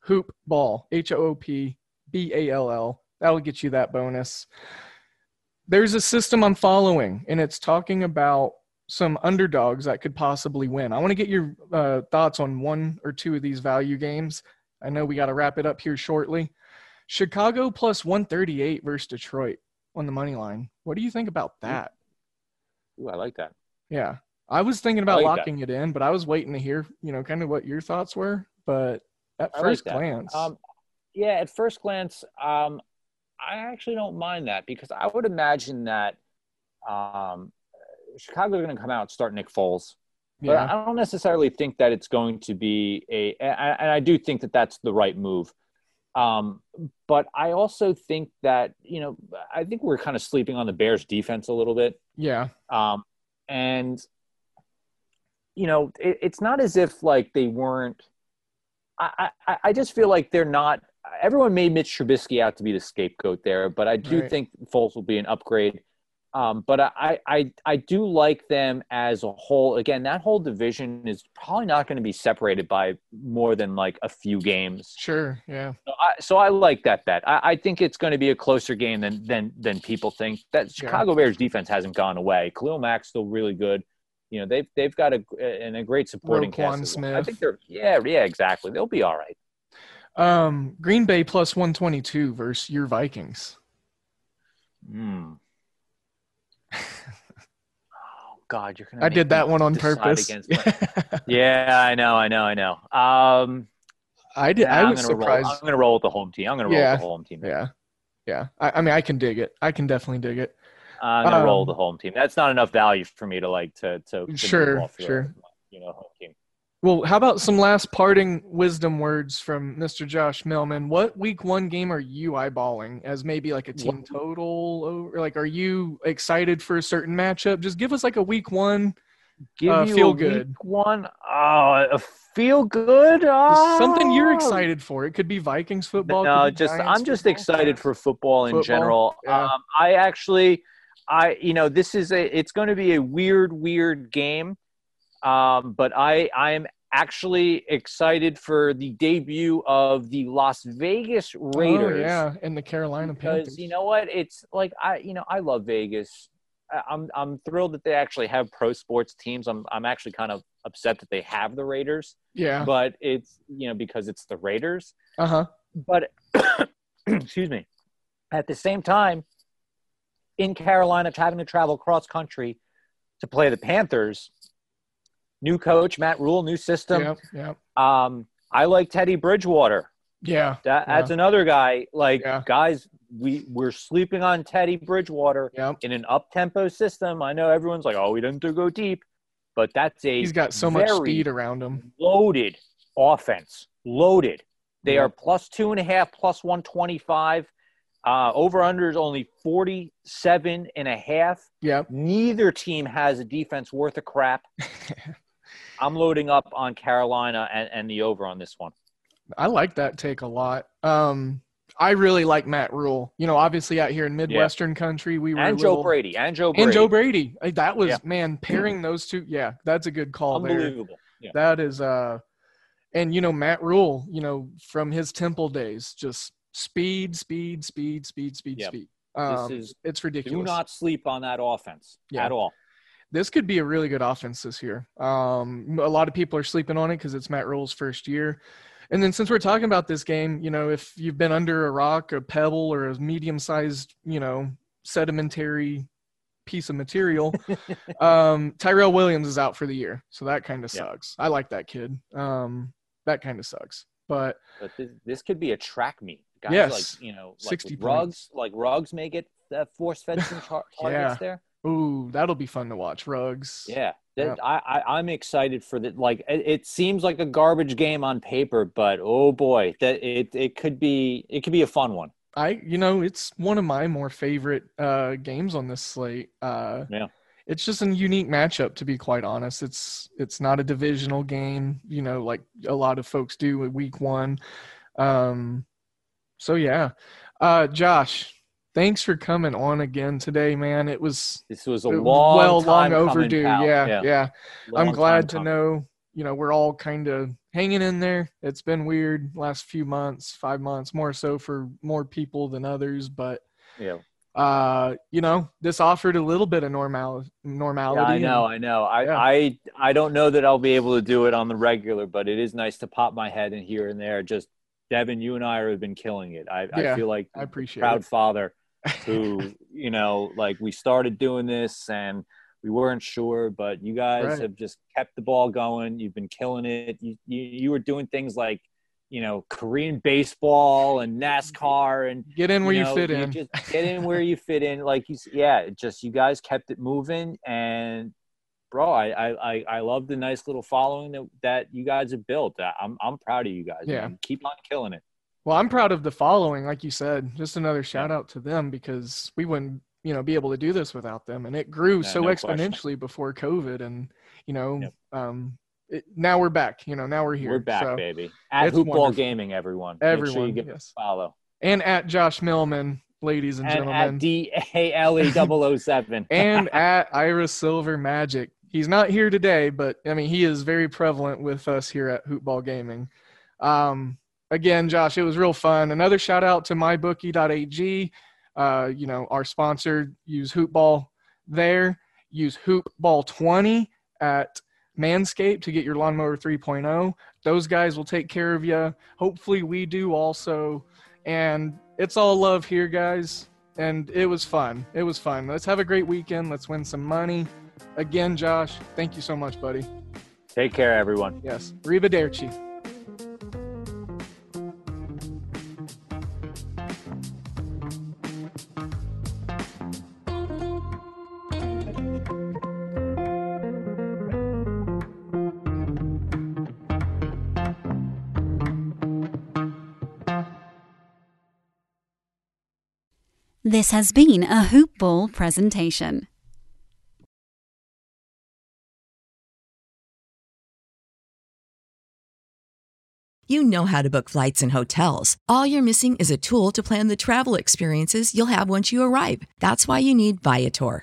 Hoop ball, H O O P B A L L. That'll get you that bonus. There's a system I'm following, and it's talking about some underdogs that could possibly win. I want to get your uh, thoughts on one or two of these value games. I know we got to wrap it up here shortly. Chicago plus 138 versus Detroit on the money line. What do you think about that? Ooh, I like that. Yeah. I was thinking about like that. locking it in, but I was waiting to hear, you know, kind of what your thoughts were. But at I first that. glance, Um, yeah, at first glance, um, I actually don't mind that because I would imagine that um, Chicago are going to come out and start Nick Foles. Yeah. But I don't necessarily think that it's going to be a, and I do think that that's the right move. Um, but I also think that you know, I think we're kind of sleeping on the Bears' defense a little bit. yeah, Um, and you know, it, it's not as if like they weren't. I, I I just feel like they're not. Everyone made Mitch Trubisky out to be the scapegoat there, but I do Right. think Foles will be an upgrade. Um, but I, I I do like them as a whole. Again, that whole division is probably not going to be separated by more than like a few games. sure, yeah, So I, so I like that bet. I, I think it's going to be a closer game than than than people think. That Yeah. Chicago Bears defense hasn't gone away. Khalil Mack's still really good. You know they've they've got a and a great supporting Roquan cast. as well. I think they're yeah yeah exactly. They'll be all right. Um, Green Bay plus 122 versus your Vikings. Hmm. Oh God, you're gonna. I did that one on purpose. yeah, I know, I know, I know. Um, I did. yeah, I I'm was gonna surprised. roll. I'm gonna roll with the home team. I'm gonna roll Yeah. with the home team. Yeah, yeah. I, I mean, I can dig it. I can definitely dig it. I'm gonna roll Um, with the home team. That's not enough value for me to like to to, to Sure, sure. You know, home team. Well, how about some last parting wisdom words from Mr. Josh Millman? What week one game are you eyeballing as maybe like a team total? Or like, are you excited for a certain matchup? Just give us like a week one, Give Uh, feel a good. week one. Oh, a feel good. something you're Oh. excited for. It could be Vikings football. No, just Giants I'm just football. excited for football in Football, general. yeah. Um, I actually, I you know, this is a it's going to be a weird, weird game, um, but I I am actually excited for the debut of the Las Vegas Raiders. Oh, yeah, and the Carolina because Panthers. you know what it's like i you know i love vegas I- i'm i'm thrilled that they actually have pro sports teams i'm i'm actually kind of upset that they have the raiders yeah. but it's you know because it's the raiders Uh huh. but excuse me at the same time in carolina having to travel cross country to play the panthers new coach matt rhule new system Yep. Yep. um, I like Teddy Bridgewater. Yeah. That, Yeah. That's another guy. Like Yeah. guys, we we're sleeping on Teddy Bridgewater Yep. in an up tempo system. I know everyone's like, "Oh, we didn't go deep," but that's a He's got so much speed around him. loaded offense. Loaded. They Yeah. are plus two and a half, plus one twenty five. Uh, over under is only 47 and a half. Yep. Neither team has a defense worth a crap. I'm loading up on Carolina and, and the over on this one. I like that take a lot. Um, I really like Matt Rhule. You know, obviously out here in Midwestern country, we were And Joe little- Brady. And Joe Brady. and Joe Brady. That was Yeah. man pairing those two. Yeah, that's a good call there. Unbelievable. Yeah. That is uh, and you know Matt Rhule. You know from his Temple days, just speed, speed, speed, speed, speed, Yep. speed. This Um, is it's ridiculous. do not sleep on that offense Yeah. at all. This could be a really good offense this year. Um, a lot of people are sleeping on it because it's Matt Rhule's first year. And then since we're talking about this game, you know, if you've been under a rock, a pebble, or a medium-sized, you know, sedimentary piece of material, um, Tyrell Williams is out for the year, so that kind of Yeah. sucks. I like that kid. Um, that kind of sucks. But But this, this could be a track meet. Guys Yes. like you know, like 60 with Ruggs, like Ruggs may get uh, force fed some tar- targets Yeah. there. Ooh, that'll be fun to watch. Ruggs. Yeah, that, Yeah. I, I I'm excited for that. Like it, it seems like a garbage game on paper, but oh boy, that it it could be it could be a fun one. I you know it's one of my more favorite uh, games on this slate. Uh, Yeah. it's just a unique matchup to be quite honest. It's it's not a divisional game, you know, like a lot of folks do at week one. Um, so yeah, uh, Josh, thanks for coming on again today, man. It was This was a long, well long overdue. pal. yeah, yeah. I'm glad to coming. know, you know, we're all kind of hanging in there. It's been weird last few months, five months, more so for more people than others, but Yeah, uh, you know, this offered a little bit of normal yeah normality. I know, and- I know. I, Yeah. I I don't know that I'll be able to do it on the regular, but it is nice to pop my head in here and there. Just Devin, you and I have been killing it. I, Yeah, I feel like I appreciate proud it. father who you know like we started doing this and we weren't sure but you guys Right. have just kept the ball going you've been killing it you, you you were doing things like you know korean baseball and nascar and Get in where you, know, fit in. just get in where you fit in like you yeah just you guys kept it moving and bro i i i, love the nice little following that, that you guys have built i'm i'm proud of you guys Yeah. man. keep on killing it Well, I'm proud of the following, like you said. Just another shout out to them because we wouldn't, you know, be able to do this without them, and it grew so no question. exponentially before COVID, and you know, Yep. um, it, now we're back. You know, now we're here. we're back So- baby at hoopball wonderful. gaming everyone Make sure Everyone, you give yes. a follow And at Josh Millman, ladies and, and gentlemen, at D A L E 007. and at Ira Silver Magic. He's not here today, but I mean, he is very prevalent with us here at Hoopball Gaming. Um, again, Josh, it was real fun. Another shout out to mybookie.ag. Uh, you know, our sponsor, use Hoopball there. Use Hoopball20 at Manscaped to get your lawnmower 3.0. Those guys will take care of you. Hopefully, we do also. And it's all love here, guys. And it was fun. It was fun. Let's have a great weekend. Let's win some money. Again, Josh, thank you so much, buddy. Take care, everyone. Yes. Arrivederci. This has been a Hoop Ball presentation. You know how to book flights and hotels. All you're missing is a tool to plan the travel experiences you'll have once you arrive. That's why you need Viator.